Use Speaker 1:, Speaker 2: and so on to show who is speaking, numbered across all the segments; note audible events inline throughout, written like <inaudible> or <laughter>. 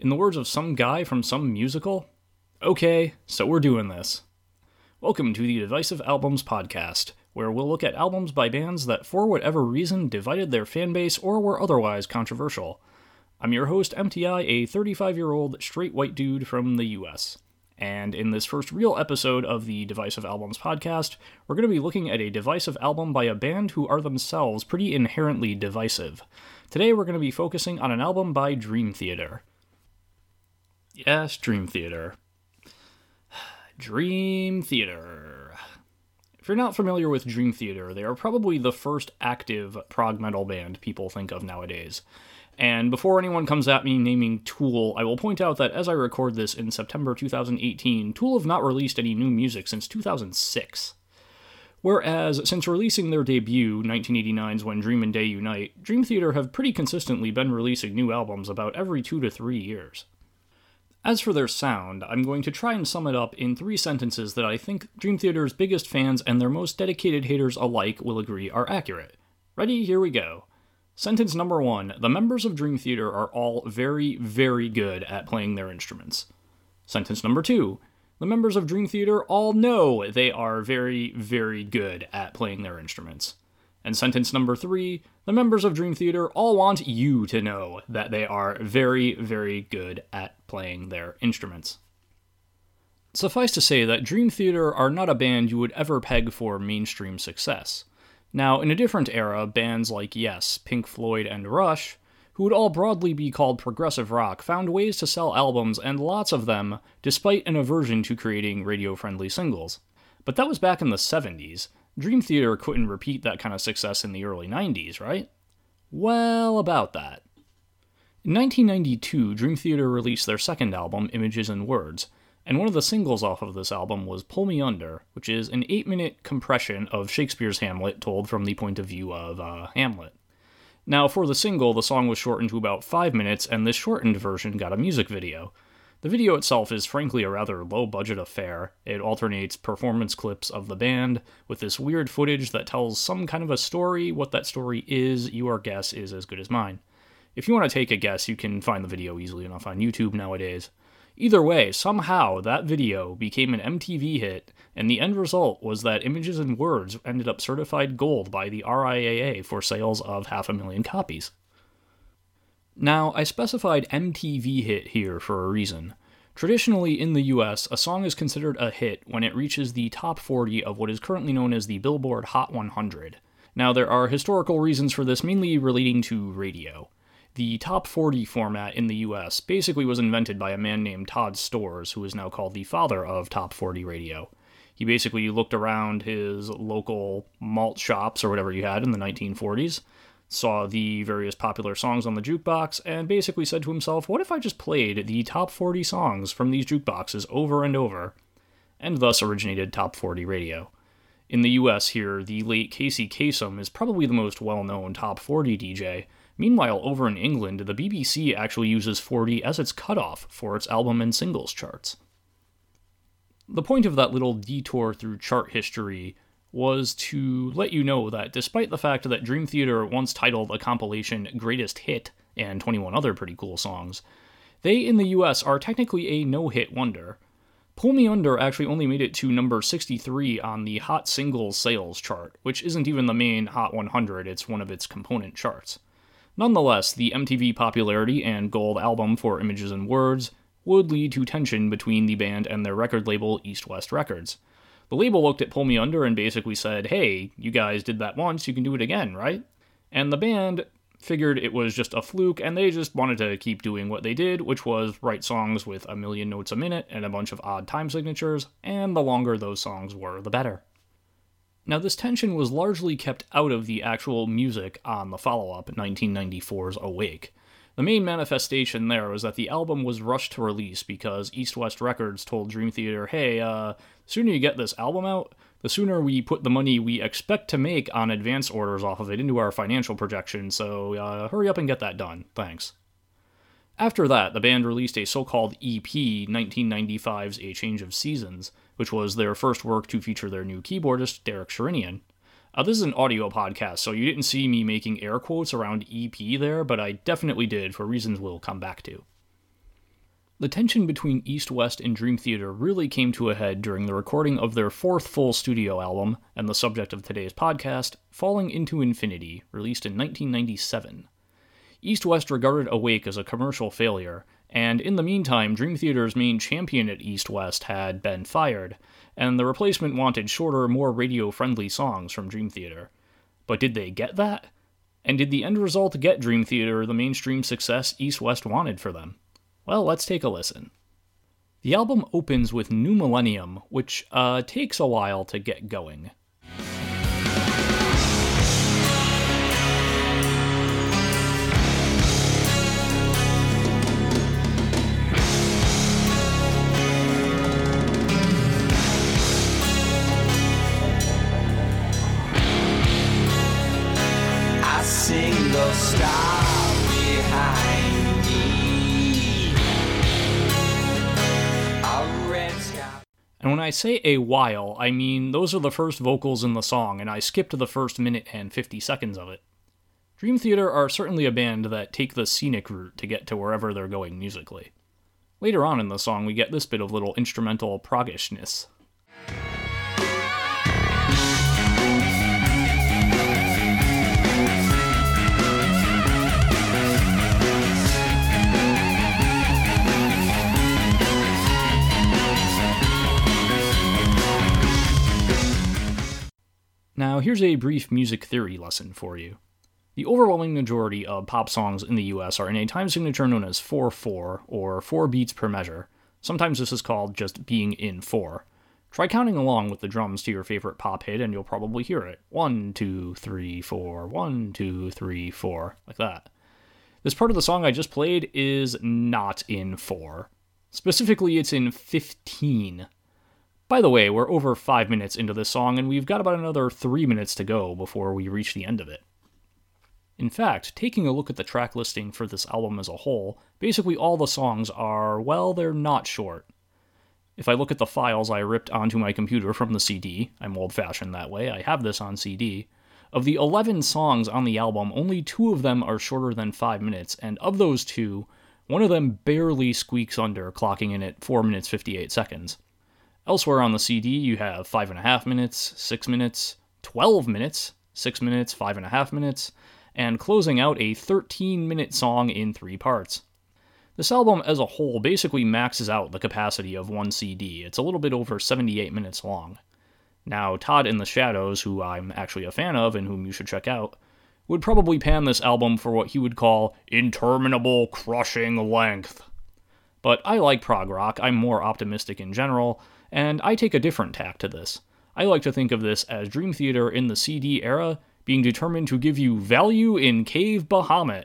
Speaker 1: In the words of some guy from some musical? Okay, so we're doing this. Welcome to the Divisive Albums Podcast, where we'll look at albums by bands that, for whatever reason, divided their fanbase or were otherwise controversial. I'm your host, MTI, a 35 year old straight white dude from the US. And in this first real episode of the Divisive Albums podcast, we're going to be looking at a divisive album by a band who are themselves pretty inherently divisive. Today we're going to be focusing on an album by Dream Theater. Yes, Dream Theater. <sighs> Dream Theater. If you're not familiar with Dream Theater, they are probably the first active prog metal band people think of nowadays. And before anyone comes at me naming Tool, I will point out that as I record this in September 2018, Tool have not released any new music since 2006. Whereas, since releasing their debut, 1989's When Dream and Day Unite, Dream Theater have pretty consistently been releasing new albums about every two to three years. As for their sound, I'm going to try and sum it up in three sentences that I think Dream Theater's biggest fans and their most dedicated haters alike will agree are accurate. Ready? Here we go. Sentence number one The members of Dream Theater are all very, very good at playing their instruments. Sentence number two The members of Dream Theater all know they are very, very good at playing their instruments. And sentence number three the members of Dream Theater all want you to know that they are very, very good at playing their instruments. Suffice to say that Dream Theater are not a band you would ever peg for mainstream success. Now, in a different era, bands like Yes, Pink Floyd, and Rush, who would all broadly be called progressive rock, found ways to sell albums, and lots of them, despite an aversion to creating radio friendly singles. But that was back in the 70s. Dream Theater couldn't repeat that kind of success in the early 90s, right? Well, about that. In 1992, Dream Theater released their second album, Images and Words, and one of the singles off of this album was Pull Me Under, which is an eight minute compression of Shakespeare's Hamlet told from the point of view of uh, Hamlet. Now, for the single, the song was shortened to about five minutes, and this shortened version got a music video. The video itself is frankly a rather low budget affair. It alternates performance clips of the band with this weird footage that tells some kind of a story. What that story is, your guess is as good as mine. If you want to take a guess, you can find the video easily enough on YouTube nowadays. Either way, somehow that video became an MTV hit, and the end result was that Images and Words ended up certified gold by the RIAA for sales of half a million copies. Now, I specified MTV hit here for a reason. Traditionally, in the US, a song is considered a hit when it reaches the top 40 of what is currently known as the Billboard Hot 100. Now, there are historical reasons for this, mainly relating to radio. The top 40 format in the US basically was invented by a man named Todd Storz, who is now called the father of top 40 radio. He basically looked around his local malt shops or whatever you had in the 1940s, saw the various popular songs on the jukebox, and basically said to himself, What if I just played the top 40 songs from these jukeboxes over and over? And thus originated Top 40 Radio. In the US here, the late Casey Kasem is probably the most well known top 40 DJ, Meanwhile, over in England, the BBC actually uses 40 as its cutoff for its album and singles charts. The point of that little detour through chart history was to let you know that despite the fact that Dream Theater once titled a compilation Greatest Hit and 21 other pretty cool songs, they in the US are technically a no hit wonder. Pull Me Under actually only made it to number 63 on the Hot Singles Sales chart, which isn't even the main Hot 100, it's one of its component charts. Nonetheless, the MTV popularity and gold album for Images and Words would lead to tension between the band and their record label, East West Records. The label looked at Pull Me Under and basically said, hey, you guys did that once, you can do it again, right? And the band figured it was just a fluke and they just wanted to keep doing what they did, which was write songs with a million notes a minute and a bunch of odd time signatures, and the longer those songs were, the better. Now, this tension was largely kept out of the actual music on the follow up, 1994's Awake. The main manifestation there was that the album was rushed to release because East West Records told Dream Theater, hey, uh, the sooner you get this album out, the sooner we put the money we expect to make on advance orders off of it into our financial projection, so uh, hurry up and get that done. Thanks. After that, the band released a so called EP, 1995's A Change of Seasons, which was their first work to feature their new keyboardist, Derek Sherinian. Uh, this is an audio podcast, so you didn't see me making air quotes around EP there, but I definitely did for reasons we'll come back to. The tension between East West and Dream Theater really came to a head during the recording of their fourth full studio album, and the subject of today's podcast, Falling into Infinity, released in 1997. East West regarded Awake as a commercial failure, and in the meantime, Dream Theater's main champion at East West had been fired, and the replacement wanted shorter, more radio friendly songs from Dream Theater. But did they get that? And did the end result get Dream Theater the mainstream success East West wanted for them? Well, let's take a listen. The album opens with New Millennium, which uh, takes a while to get going. When I say a while, I mean those are the first vocals in the song, and I skipped the first minute and 50 seconds of it. Dream Theater are certainly a band that take the scenic route to get to wherever they're going musically. Later on in the song, we get this bit of little instrumental proggishness. Here's a brief music theory lesson for you. The overwhelming majority of pop songs in the US are in a time signature known as 4 4, or 4 beats per measure. Sometimes this is called just being in 4. Try counting along with the drums to your favorite pop hit and you'll probably hear it. 1, 2, 3, 4, 1, 2, 3, 4, like that. This part of the song I just played is not in 4. Specifically, it's in 15. By the way, we're over five minutes into this song, and we've got about another three minutes to go before we reach the end of it. In fact, taking a look at the track listing for this album as a whole, basically all the songs are, well, they're not short. If I look at the files I ripped onto my computer from the CD, I'm old fashioned that way, I have this on CD. Of the 11 songs on the album, only two of them are shorter than 5 minutes, and of those two, one of them barely squeaks under, clocking in at 4 minutes 58 seconds. Elsewhere on the CD, you have 5.5 minutes, 6 minutes, 12 minutes, 6 minutes, 5.5 minutes, and closing out a 13 minute song in three parts. This album as a whole basically maxes out the capacity of one CD. It's a little bit over 78 minutes long. Now, Todd in the Shadows, who I'm actually a fan of and whom you should check out, would probably pan this album for what he would call interminable, crushing length. But I like prog rock, I'm more optimistic in general, and I take a different tack to this. I like to think of this as Dream Theater in the CD era being determined to give you value in Cave Bahamut.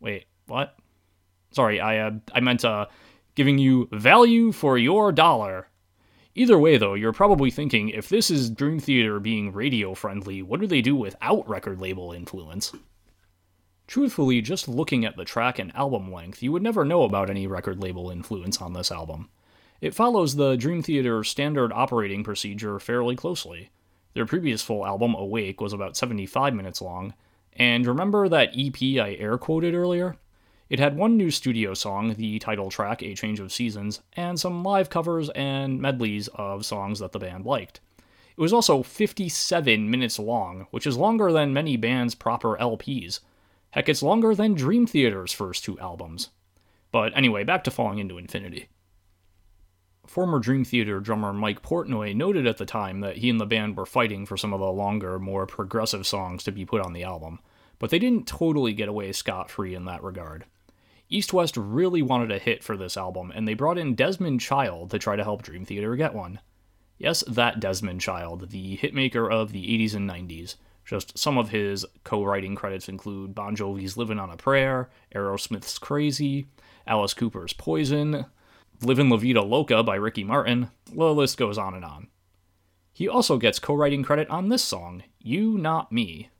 Speaker 1: Wait, what? Sorry, I uh, I meant uh, giving you value for your dollar. Either way, though, you're probably thinking if this is Dream Theater being radio friendly, what do they do without record label influence? Truthfully, just looking at the track and album length, you would never know about any record label influence on this album. It follows the Dream Theater standard operating procedure fairly closely. Their previous full album, Awake, was about 75 minutes long, and remember that EP I air quoted earlier? It had one new studio song, the title track, A Change of Seasons, and some live covers and medleys of songs that the band liked. It was also 57 minutes long, which is longer than many bands' proper LPs. Heck, it's longer than Dream Theater's first two albums. But anyway, back to Falling into Infinity. Former Dream Theater drummer Mike Portnoy noted at the time that he and the band were fighting for some of the longer, more progressive songs to be put on the album, but they didn't totally get away scot free in that regard. East West really wanted a hit for this album, and they brought in Desmond Child to try to help Dream Theater get one. Yes, that Desmond Child, the hitmaker of the 80s and 90s. Just some of his co writing credits include Bon Jovi's Living on a Prayer, Aerosmith's Crazy, Alice Cooper's Poison, Livin' La Vida Loca by Ricky Martin, the list goes on and on. He also gets co writing credit on this song, You Not Me,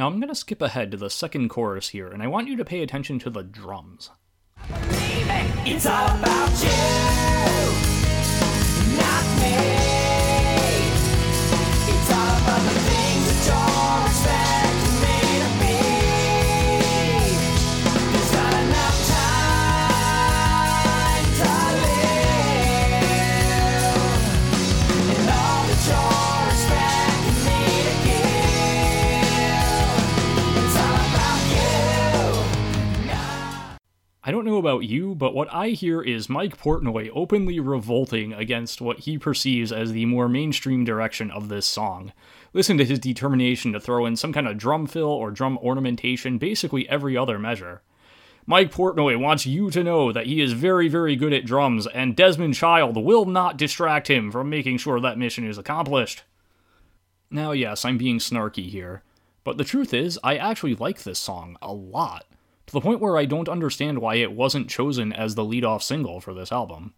Speaker 1: Now, I'm going to skip ahead to the second chorus here, and I want you to pay attention to the drums.
Speaker 2: It's about you, not me.
Speaker 1: About you, but what I hear is Mike Portnoy openly revolting against what he perceives as the more mainstream direction of this song. Listen to his determination to throw in some kind of drum fill or drum ornamentation, basically every other measure. Mike Portnoy wants you to know that he is very, very good at drums, and Desmond Child will not distract him from making sure that mission is accomplished. Now, yes, I'm being snarky here, but the truth is, I actually like this song a lot, to the point where I don't understand why it wasn't chosen as the lead-off single for this album.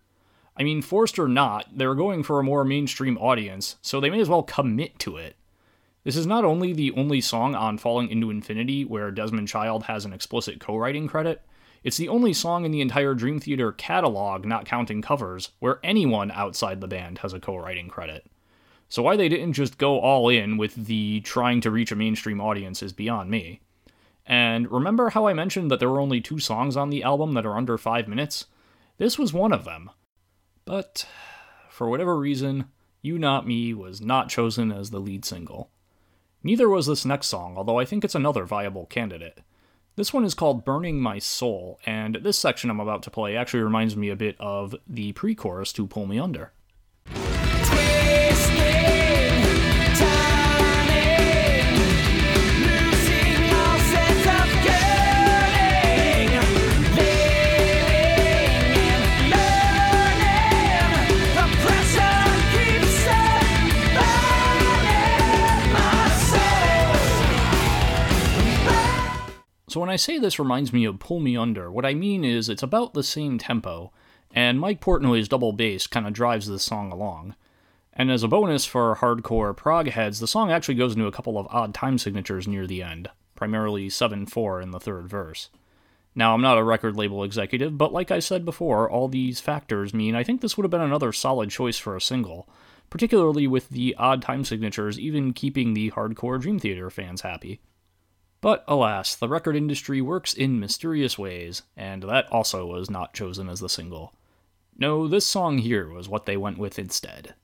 Speaker 1: I mean, forced or not, they're going for a more mainstream audience, so they may as well commit to it. This is not only the only song on Falling into Infinity where Desmond Child has an explicit co writing credit, it's the only song in the entire Dream Theater catalog, not counting covers, where anyone outside the band has a co writing credit. So why they didn't just go all in with the trying to reach a mainstream audience is beyond me. And remember how I mentioned that there were only two songs on the album that are under five minutes? This was one of them. But, for whatever reason, You Not Me was not chosen as the lead single. Neither was this next song, although I think it's another viable candidate. This one is called Burning My Soul, and this section I'm about to play actually reminds me a bit of the pre chorus to Pull Me Under. So when I say this reminds me of Pull Me Under, what I mean is it's about the same tempo, and Mike Portnoy's double bass kind of drives this song along. And as a bonus for hardcore prog heads, the song actually goes into a couple of odd time signatures near the end, primarily 7 4 in the third verse. Now, I'm not a record label executive, but like I said before, all these factors mean I think this would have been another solid choice for a single, particularly with the odd time signatures even keeping the hardcore Dream Theater fans happy. But alas, the record industry works in mysterious ways, and that also was not chosen as the single. No, this song here was what they went with instead.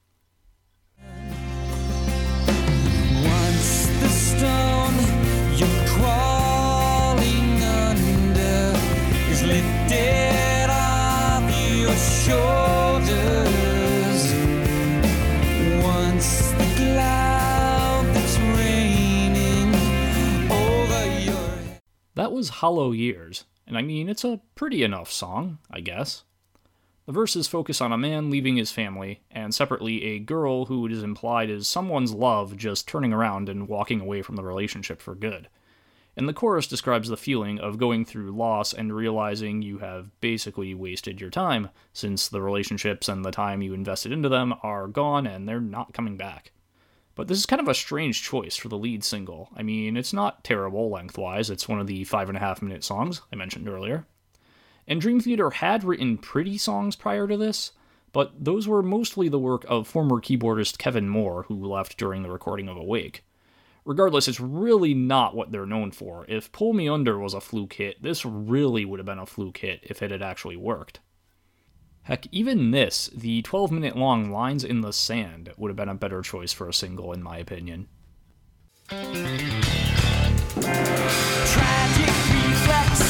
Speaker 1: That was Hollow Years, and I mean, it's a pretty enough song, I guess. The verses focus on a man leaving his family, and separately, a girl who it is implied is someone's love just turning around and walking away from the relationship for good. And the chorus describes the feeling of going through loss and realizing you have basically wasted your time, since the relationships and the time you invested into them are gone and they're not coming back. But this is kind of a strange choice for the lead single. I mean, it's not terrible lengthwise, it's one of the five and a half minute songs I mentioned earlier. And Dream Theater had written pretty songs prior to this, but those were mostly the work of former keyboardist Kevin Moore, who left during the recording of Awake. Regardless, it's really not what they're known for. If Pull Me Under was a fluke hit, this really would have been a fluke hit if it had actually worked. Heck, even this, the 12 minute long Lines in the Sand, would have been a better choice for a single, in my opinion.
Speaker 2: tragic reflex,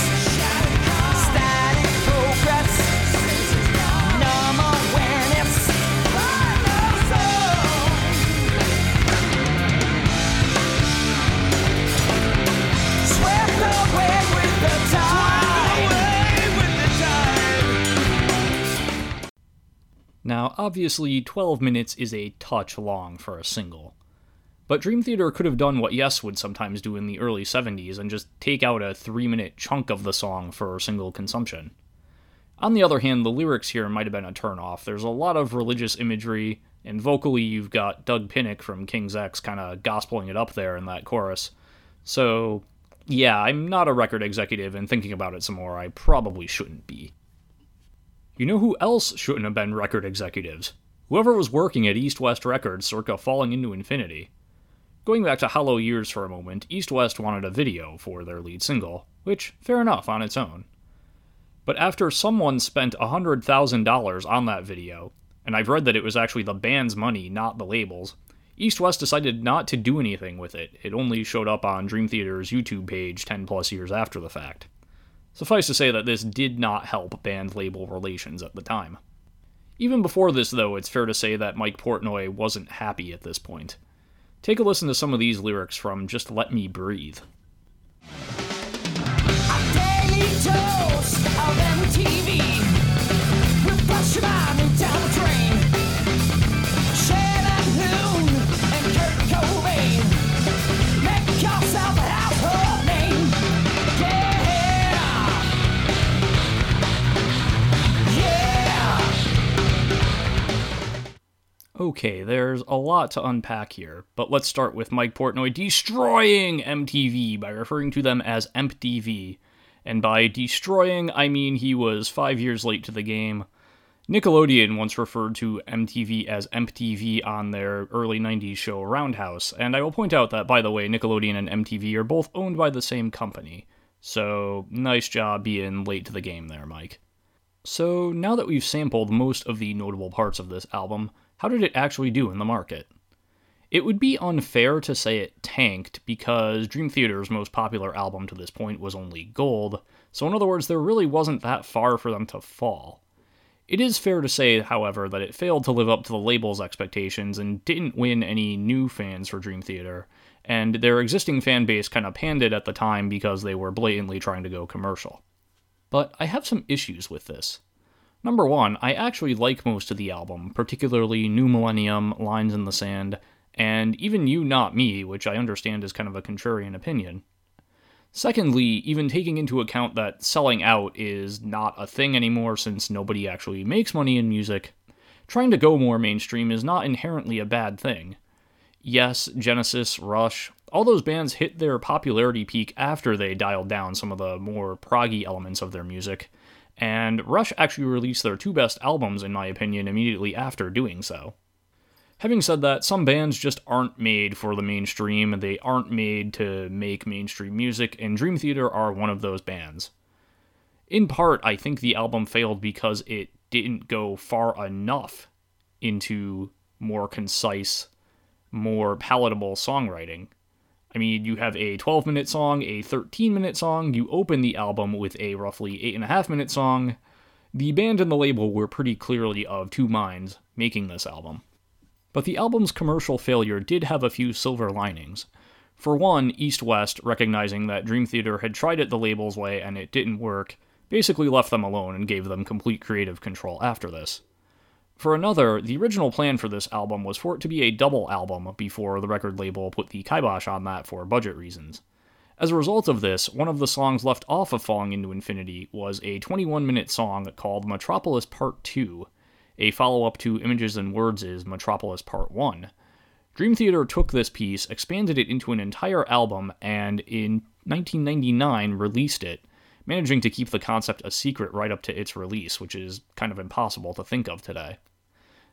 Speaker 1: Now, obviously, 12 minutes is a touch long for a single. But Dream Theater could have done what Yes would sometimes do in the early 70s and just take out a 3 minute chunk of the song for single consumption. On the other hand, the lyrics here might have been a turnoff. There's a lot of religious imagery, and vocally, you've got Doug Pinnick from King's X kind of gospeling it up there in that chorus. So, yeah, I'm not a record executive, and thinking about it some more, I probably shouldn't be. You know who else shouldn't have been record executives? Whoever was working at East West Records circa Falling into Infinity. Going back to Hollow Years for a moment, East West wanted a video for their lead single, which, fair enough on its own. But after someone spent $100,000 on that video, and I've read that it was actually the band's money, not the label's, East West decided not to do anything with it. It only showed up on Dream Theater's YouTube page 10 plus years after the fact. Suffice to say that this did not help band label relations at the time. Even before this, though, it's fair to say that Mike Portnoy wasn't happy at this point. Take a listen to some of these lyrics from Just Let Me Breathe. Okay, there's a lot to unpack here, but let's start with Mike Portnoy destroying MTV by referring to them as Empty V. And by destroying, I mean he was five years late to the game. Nickelodeon once referred to MTV as Empty V on their early 90s show Roundhouse, and I will point out that, by the way, Nickelodeon and MTV are both owned by the same company. So, nice job being late to the game there, Mike. So, now that we've sampled most of the notable parts of this album, how did it actually do in the market? It would be unfair to say it tanked because Dream Theater's most popular album to this point was only Gold, so in other words, there really wasn't that far for them to fall. It is fair to say, however, that it failed to live up to the label's expectations and didn't win any new fans for Dream Theater, and their existing fan base kind of panned it at the time because they were blatantly trying to go commercial. But I have some issues with this. Number one, I actually like most of the album, particularly New Millennium, Lines in the Sand, and even You Not Me, which I understand is kind of a contrarian opinion. Secondly, even taking into account that selling out is not a thing anymore since nobody actually makes money in music, trying to go more mainstream is not inherently a bad thing. Yes, Genesis, Rush, all those bands hit their popularity peak after they dialed down some of the more proggy elements of their music, and Rush actually released their two best albums, in my opinion, immediately after doing so. Having said that, some bands just aren't made for the mainstream, they aren't made to make mainstream music, and Dream Theater are one of those bands. In part, I think the album failed because it didn't go far enough into more concise, more palatable songwriting. I mean, you have a 12 minute song, a 13 minute song, you open the album with a roughly 8.5 minute song. The band and the label were pretty clearly of two minds making this album. But the album's commercial failure did have a few silver linings. For one, East West, recognizing that Dream Theater had tried it the label's way and it didn't work, basically left them alone and gave them complete creative control after this. For another, the original plan for this album was for it to be a double album before the record label put the kibosh on that for budget reasons. As a result of this, one of the songs left off of Falling into Infinity was a 21 minute song called Metropolis Part 2, a follow up to Images and Words' Metropolis Part 1. Dream Theater took this piece, expanded it into an entire album, and in 1999 released it, managing to keep the concept a secret right up to its release, which is kind of impossible to think of today.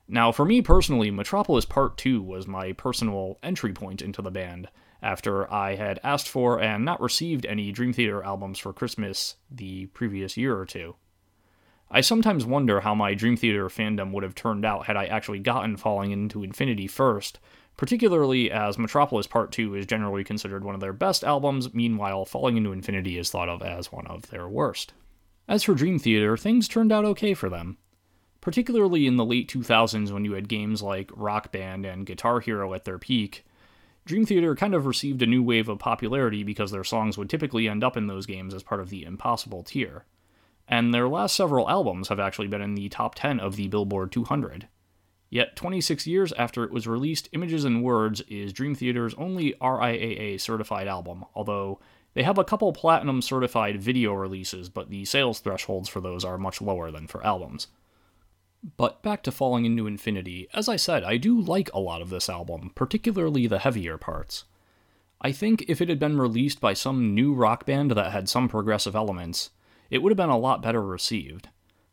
Speaker 1: Now, for me personally, Metropolis Part 2 was my personal entry point into the band, after I had asked for and not received any Dream Theater albums for Christmas the previous year or two. I sometimes wonder how my Dream Theater fandom would have turned out had I actually gotten Falling into Infinity first, particularly as Metropolis Part 2 is generally considered one of their best albums, meanwhile, Falling into Infinity is thought of as one of their worst. As for Dream Theater, things turned out okay for them. Particularly in the late 2000s when you had games like Rock Band and Guitar Hero at their peak, Dream Theater kind of received a new wave of popularity because their songs would typically end up in those games as part of the Impossible tier. And their last several albums have actually been in the top 10 of the Billboard 200. Yet, 26 years after it was released, Images and Words is Dream Theater's only RIAA certified album, although they have a couple platinum certified video releases, but the sales thresholds for those are much lower than for albums. But back to Falling into Infinity, as I said, I do like a lot of this album, particularly the heavier parts. I think if it had been released by some new rock band that had some progressive elements, it would have been a lot better received.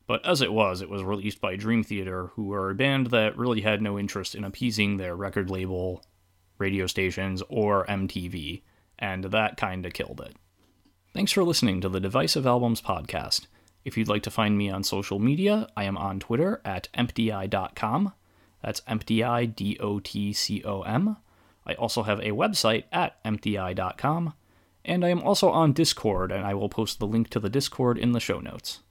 Speaker 1: But as it was, it was released by Dream Theater, who were a band that really had no interest in appeasing their record label, radio stations, or MTV, and that kinda killed it. Thanks for listening to the Divisive Albums podcast. If you'd like to find me on social media, I am on Twitter at empty.com. That's empty, D O T C O M. I also have a website at empty.com. And I am also on Discord, and I will post the link to the Discord in the show notes.